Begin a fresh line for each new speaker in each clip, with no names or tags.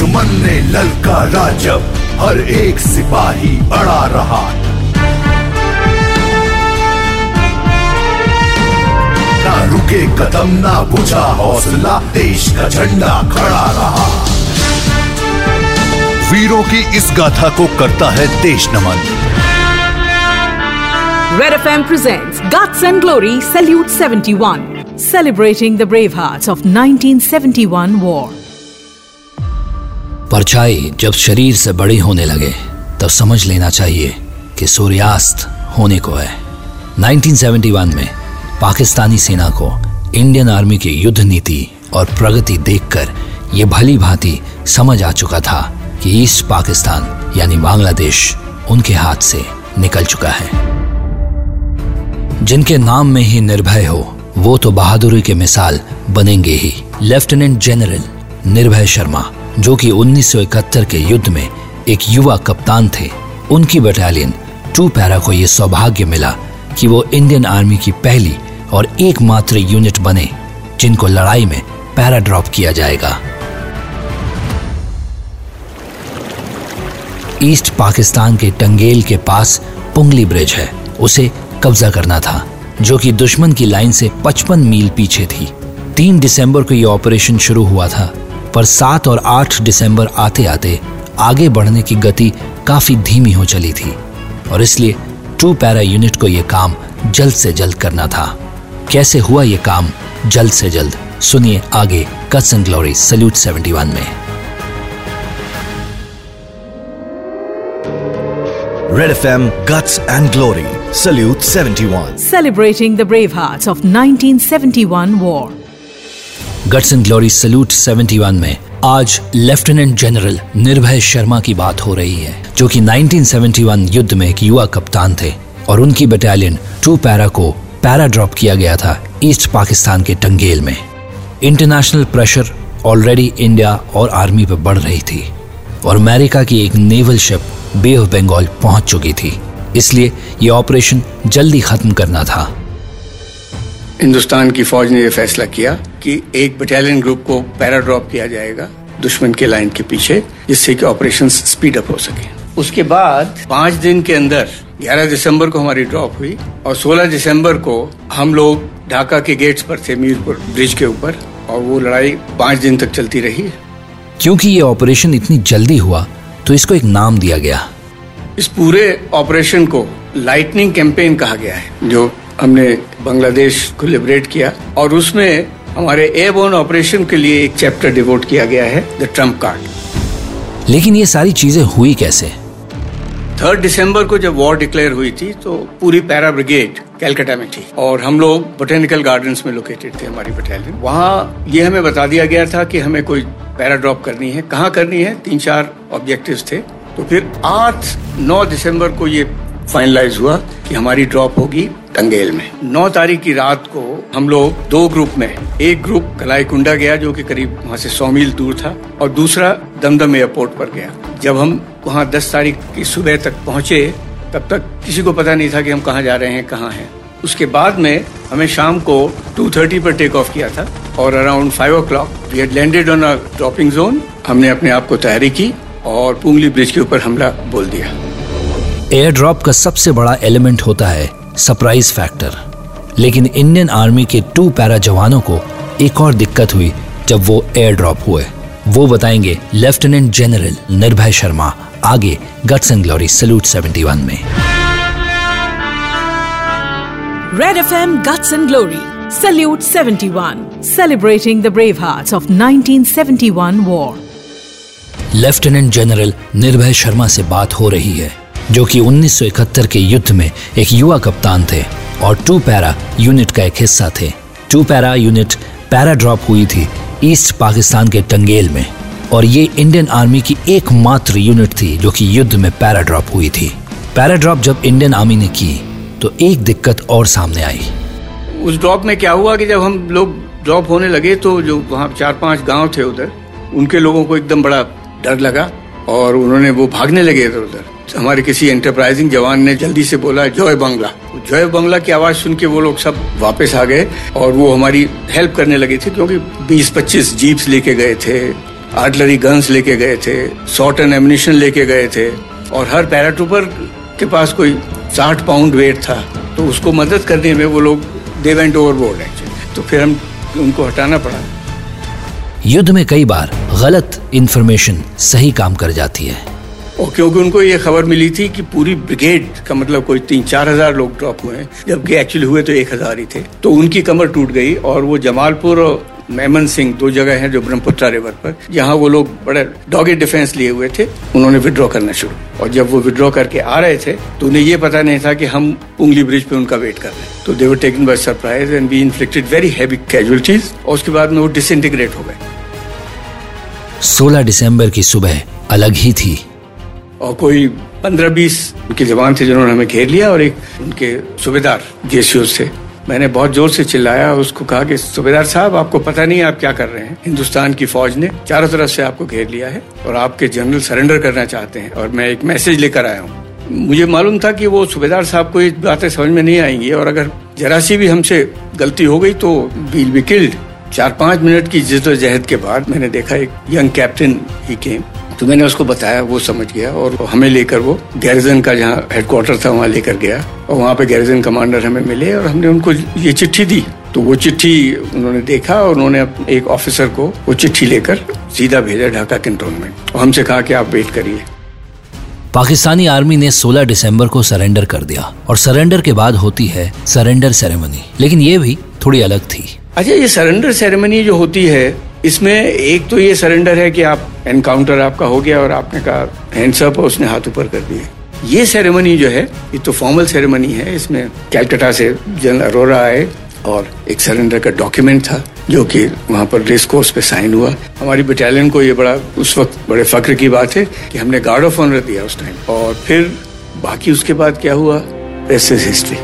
दुश्मन ने ललकारा जब हर एक सिपाही अड़ा रहा ना रुके कदम ना बुझा हौसला देश का झंडा खड़ा रहा वीरों की इस गाथा को करता है देश नमन
Red FM presents Guts and Glory Salute 71, celebrating the brave hearts of 1971 war.
परछाई जब शरीर से बड़ी होने लगे, तब समझ लेना चाहिए कि सूर्यास्त होने को है। 1971 में पाकिस्तानी सेना को इंडियन आर्मी की युद्ध नीति और प्रगति देखकर ये भली भांति समझ आ चुका था कि ईस्ट पाकिस्तान यानी बांग्लादेश उनके हाथ से निकल चुका है। जिनके नाम में ही निर्भय हो, वो तो बहादुरी के मिसाल बनेंगे ही। लेफ्टिनेंट जनरल निर्भय शर्मा जो कि 1971 के युद्ध में एक युवा कप्तान थे। उनकी बटालियन टू पैरा को यह सौभाग्य मिला कि वो इंडियन आर्मी की पहली और एकमात्र यूनिट बने, जिनको लड़ाई में पैरा ड्रॉप किया जाएगा। ईस्ट पाकिस्तान के टंगेल के पास पुंगली ब्रिज है। उसे कब्जा करना था, जो कि दुश्मन की लाइन से 55 मील पीछे थी। 3 दिसंबर को यह ऑपरेशन शुरू हुआ था। पर 7 और आठ दिसंबर आते आते आगे बढ़ने की गति काफ़ी धीमी हो चली थी और इसलिए टू पैरा यूनिट को यह काम जल्द से जल्द करना था कैसे हुआ यह काम जल्द से जल्द सुनिए आगे कट्स एंड ग्लोरी सल्यूट 71 में
Red FM Guts and Glory Salute 71.
Celebrating the brave hearts of 1971 war.
Guts and glory salute 71 में आज लेफ्टिनेंट जनरल निर्भय शर्मा की बात हो रही है, जो कि 1971 युद्ध में एक युवा कप्तान थे और उनकी बटालियन टू पैरा को पैरा ड्रॉप किया गया था ईस्ट पाकिस्तान के टंगेल में। इंटरनेशनल प्रेशर ऑलरेडी इंडिया और आर्मी पर बढ़ रही थी और अमेरिका की एक naval ship bay of Bengal पहुँच चुकी थी। इसलिए यह ऑपरेशन जल्दी खत्म करना था।
हिंदुस्तान की फौज ने यह फैसला किया कि एक बटालियन ग्रुप को पैरा ड्रॉप किया जाएगा दुश्मन के लाइन के पीछे जिससे कि ऑपरेशन स्पीड अप हो सके। उसके बाद पाँच दिन के अंदर 11 दिसंबर को हमारी ड्रॉप हुई और 16 दिसंबर को हम लोग ढाका के गेट्स पर थे मीरपुर ब्रिज के ऊपर और वो लड़ाई पाँच दिन तक चलती रही।
क्योंकि ये ऑपरेशन इतनी जल्दी हुआ तो इसको एक नाम दिया गया।
इस पूरे ऑपरेशन को लाइटनिंग कैंपेन कहा गया है जो हमने बांग्लादेश को लिबरेट किया और उसमें हमारे एयरबोर्न ऑपरेशन के लिए एक चैप्टर डिवोट किया गया है द ट्रंप कार्ड
लेकिन ये सारी चीज़ें हुई कैसे?
थर्ड दिसंबर को जब वॉर डिक्लेयर हुई थी तो पूरी पैरा ब्रिगेड कैलकाटा में थी और हम लोग बोटेनिकल गार्डन में लोकेटेड थे हमारी बटालियन वहाँ ये हमें बता दिया गया था कि हमें कोई पैरा ड्रॉप करनी है। कहाँ करनी है? तीन चार ऑब्जेक्टिव्स थे। तो फिर आठ नौ दिसंबर को ये फाइनलाइज हुआ कि हमारी ड्रॉप होगी टंगेल में। नौ तारीख की रात को हम लोग दो ग्रुप में, एक ग्रुप कलाई कुंडा गया जो कि करीब वहाँ से सौ मील दूर था और दूसरा दमदम एयरपोर्ट पर गया। जब हम वहाँ दस तारीख की सुबह तक पहुँचे, तब तक किसी को पता नहीं था कि हम कहाँ जा रहे हैं, कहाँ हैं। उसके बाद में हमें शाम को 2:30 पर टेक ऑफ़ किया था और around five o'clock we had landed on a dropping zone हमने अपने आप को तैयारी की और पुंगली ब्रिज के ऊपर हमला बोल दिया।
एयर ड्रॉप का सबसे बड़ा एलिमेंट होता है सरप्राइज़ फैक्टर लेकिन इंडियन आर्मी के टू पैरा जवानों को एक और दिक्कत हुई जब वो एयर ड्रॉप हुए वो बताएँगे लेफ्टिनेंट जनरल निर्भय शर्मा आगे गट्स एंड ग्लोरी सल्यूट 71 में
Red FM Guts and Glory. Salute 71. Celebrating the brave hearts of 1971 war.
Lieutenant general Nirbhay Sharma से बात हो रही है जो कि 1971 के युद्ध में एक युवा कप्तान थे और टू पैरा यूनिट का एक हिस्सा थे। Two para unit para drop हुई थी ईस्ट पाकिस्तान के टंगेल में और ये इंडियन आर्मी की एकमात्र यूनिट थी जो कि युद्ध में पैरा ड्रॉप हुई थी। पैरा ड्रॉप जब इंडियन आर्मी ने की तो एक दिक्कत और सामने आई।
उस ड्रॉप में क्या हुआ कि जब हम लोग ड्रॉप होने लगे तो जो वहाँ चार पाँच गाँव थे उधर, उनके लोगों को एकदम बड़ा डर लगा और उन्होंने वो भागने लगे इधर उधर हमारे किसी एंटरप्राइजिंग जवान ने जल्दी से बोला, जॉय बंगला। जॉय बंगला की आवाज़ सुन के वो लोग सब वापस आ गए और वो हमारी हेल्प करने लगे थे, क्योंकि 20-25 जीप्स लेके गए थे आर्टलरी गन्स लेके गए थे सौ टन एमिनेशन लेके गए थे, और हर पैराट्रूपर के पास कोई साठ पाउंड वेट था। तो उसको मदद करने में वो लोग दे वेंट ओवरबोर्ड एक्चुअली तो फिर हम उनको हटाना पड़ा।
युद्ध में कई बार गलत इंफॉर्मेशन सही काम कर जाती है।
और क्योंकि उनको ये खबर मिली थी कि पूरी ब्रिगेड का मतलब कोई तीन चार हज़ार लोग ड्रॉप हुए हैं। जबकि एक्चुअली हुए तो एक हज़ार ही थे। तो उनकी कमर टूट गई और वो जमालपुर और मेमन सिंह दो जगह हैं जो ब्रह्मपुत्रा रिवर पर। जहाँ वो लोग बड़े डॉगे डिफेंस लिए हुए थे। उन्होंने विड्रॉ करना शुरू। और जब वो विड्रॉ करके आ रहे थे तो उन्हें ये पता नहीं था कि हम उंगली ब्रिज पे उनका वेट कर रहे हैं। तो they were taken by surprise and we inflicted very heavy casualties और उसके बाद में वो डिसइंटीग्रेट हो गए।
16 दिसंबर की सुबह अलग ही थी।
और कोई पंद्रह बीस उनके जवान थे जिन्होंने हमें घेर लिया और एक उनके सूबेदार जेसीओ थे मैंने बहुत ज़ोर से चिल्लाया और उसको कहा कि, सूबेदार साहब, आपको पता नहीं आप क्या कर रहे हैं? हिंदुस्तान की फौज ने चारों तरफ़ से आपको घेर लिया है और आपके जनरल सरेंडर करना चाहते हैं और मैं एक मैसेज लेकर आया हूँ। मुझे मालूम था कि वो सूबेदार साहब को ये बातें समझ में नहीं आएँगी और अगर जरा सी भी हमसे गलती हो गई तो वील बी किल्ड चार पाँच मिनट की जिद्दोजहद के बाद मैंने देखा एक यंग कैप्टन ही केम तो मैंने उसको बताया वो समझ गया और हमें लेकर वो गैरिजन का जहाँ हेडक्वार्टर था वहाँ लेकर गया और वहाँ पे गैरिजन कमांडर हमें मिले और हमने उनको ये चिट्ठी दी। तो वो चिट्ठी उन्होंने देखा और उन्होंने एक ऑफिसर को वो चिट्ठी लेकर सीधा भेजा ढाका कैंटोनमेंट और हमसे कहा कि आप वेट करिए।
पाकिस्तानी आर्मी ने 16 दिसंबर को सरेंडर कर दिया और सरेंडर के बाद होती है सरेंडर सेरेमनी लेकिन ये भी थोड़ी अलग थी।
अच्छा ये सरेंडर सेरेमनी जो होती है इसमें एक तो ये सरेंडर है कि आप एनकाउंटर आपका हो गया और आपने कहा हैंड्स अप और उसने हाथ ऊपर कर दिए। ये सेरेमनी जो है, ये तो फॉर्मल सेरेमनी है, इसमें कैलकटा से जनरल अरोरा आए और एक सरेंडर का डॉक्यूमेंट था, जो कि वहाँ पर रेस कोर्स पे साइन हुआ। हमारी बटालियन को ये बड़ा, उस वक्त बड़े फक्र की बात है कि हमने गार्ड ऑफ़ ऑनर दिया उस टाइम और फिर बाकी उसके बाद क्या हुआ? History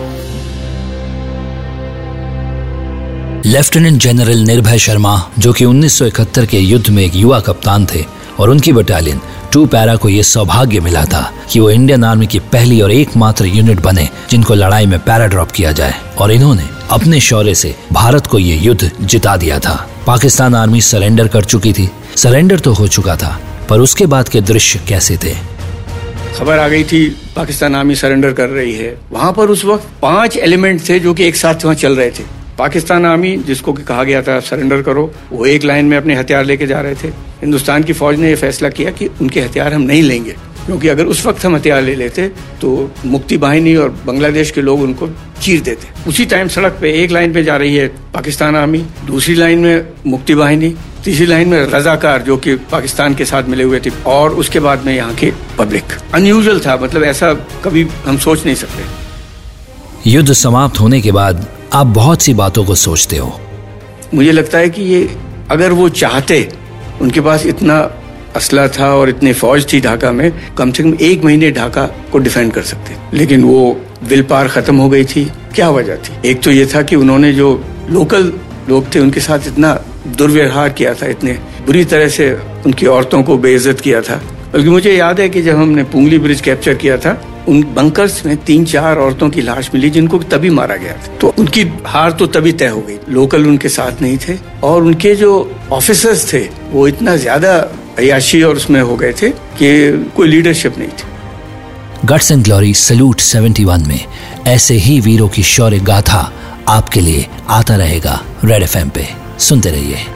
lieutenant general Nirbhay Sharma, जो कि 1971 के युद्ध में एक युवा कप्तान थे और उनकी बटालियन टू पैरा को यह सौभाग्य मिला था कि वो इंडियन आर्मी की पहली और एकमात्र यूनिट बने, जिनको लड़ाई में पैरा ड्रॉप किया जाए। और इन्होंने अपने शौर्य से भारत को ये युद्ध जिता दिया था। पाकिस्तान आर्मी सरेंडर कर चुकी थी। सरेंडर तो हो चुका था, पर उसके बाद के दृश्य कैसे थे?
खबर आ गई थी, पाकिस्तान आर्मी सरेंडर कर रही है। वहाँ पर उस वक्त पाँच एलिमेंट थे जो कि एक साथ वहाँ चल रहे थे। पाकिस्तान आर्मी, जिसको कि कहा गया था सरेंडर करो, वो एक लाइन में अपने हथियार लेके जा रहे थे। हिंदुस्तान की फौज ने यह फैसला किया कि उनके हथियार हम नहीं लेंगे, क्योंकि अगर उस वक्त हम हथियार ले लेते तो मुक्ति बाहिनी और बांग्लादेश के लोग उनको चीर देते। उसी टाइम सड़क पे एक लाइन पे जा रही है पाकिस्तान आर्मी, दूसरी लाइन में मुक्ति बाहिनी, तीसरी लाइन में रजाकार, जो कि पाकिस्तान के साथ मिले हुए थे, और उसके बाद में यहाँ के पब्लिक अनयूजल था मतलब ऐसा कभी हम सोच नहीं सकते।
युद्ध समाप्त होने के बाद आप बहुत सी बातों को सोचते हो।
मुझे लगता है कि ये अगर वो चाहते, उनके पास इतना असला था और इतनी फौज थी ढाका में, कम से कम एक महीने ढाका को डिफेंड कर सकते। लेकिन वो विल पार खत्म हो गई थी। क्या वजह थी? एक तो ये था कि उन्होंने जो लोकल लोग थे, उनके साथ इतना दुर्व्यवहार किया था, इतने बुरी तरह से उनकी औरतों को बेइज्जत किया था। बल्कि मुझे याद है कि जब हमने पुंगली ब्रिज कैप्चर किया था उन बंकर्स में तीन, चार औरतों की लाश मिली जिनको तभी मारा गया था। तो उनकी हार तो तभी तय हो गई। लोकल उनके साथ नहीं थे और उनके जो ऑफिसर्स थे, वो इतना ज़्यादा अयाशी और उसमें हो गए थे कि कोई लीडरशिप नहीं थी।
गट्स एंड ग्लोरी सल्यूट 71 में ऐसे ही वीरों की शौर्य गाथा आपके लिए आता रहेगा रेड एफएम पे। सुनते रहिए।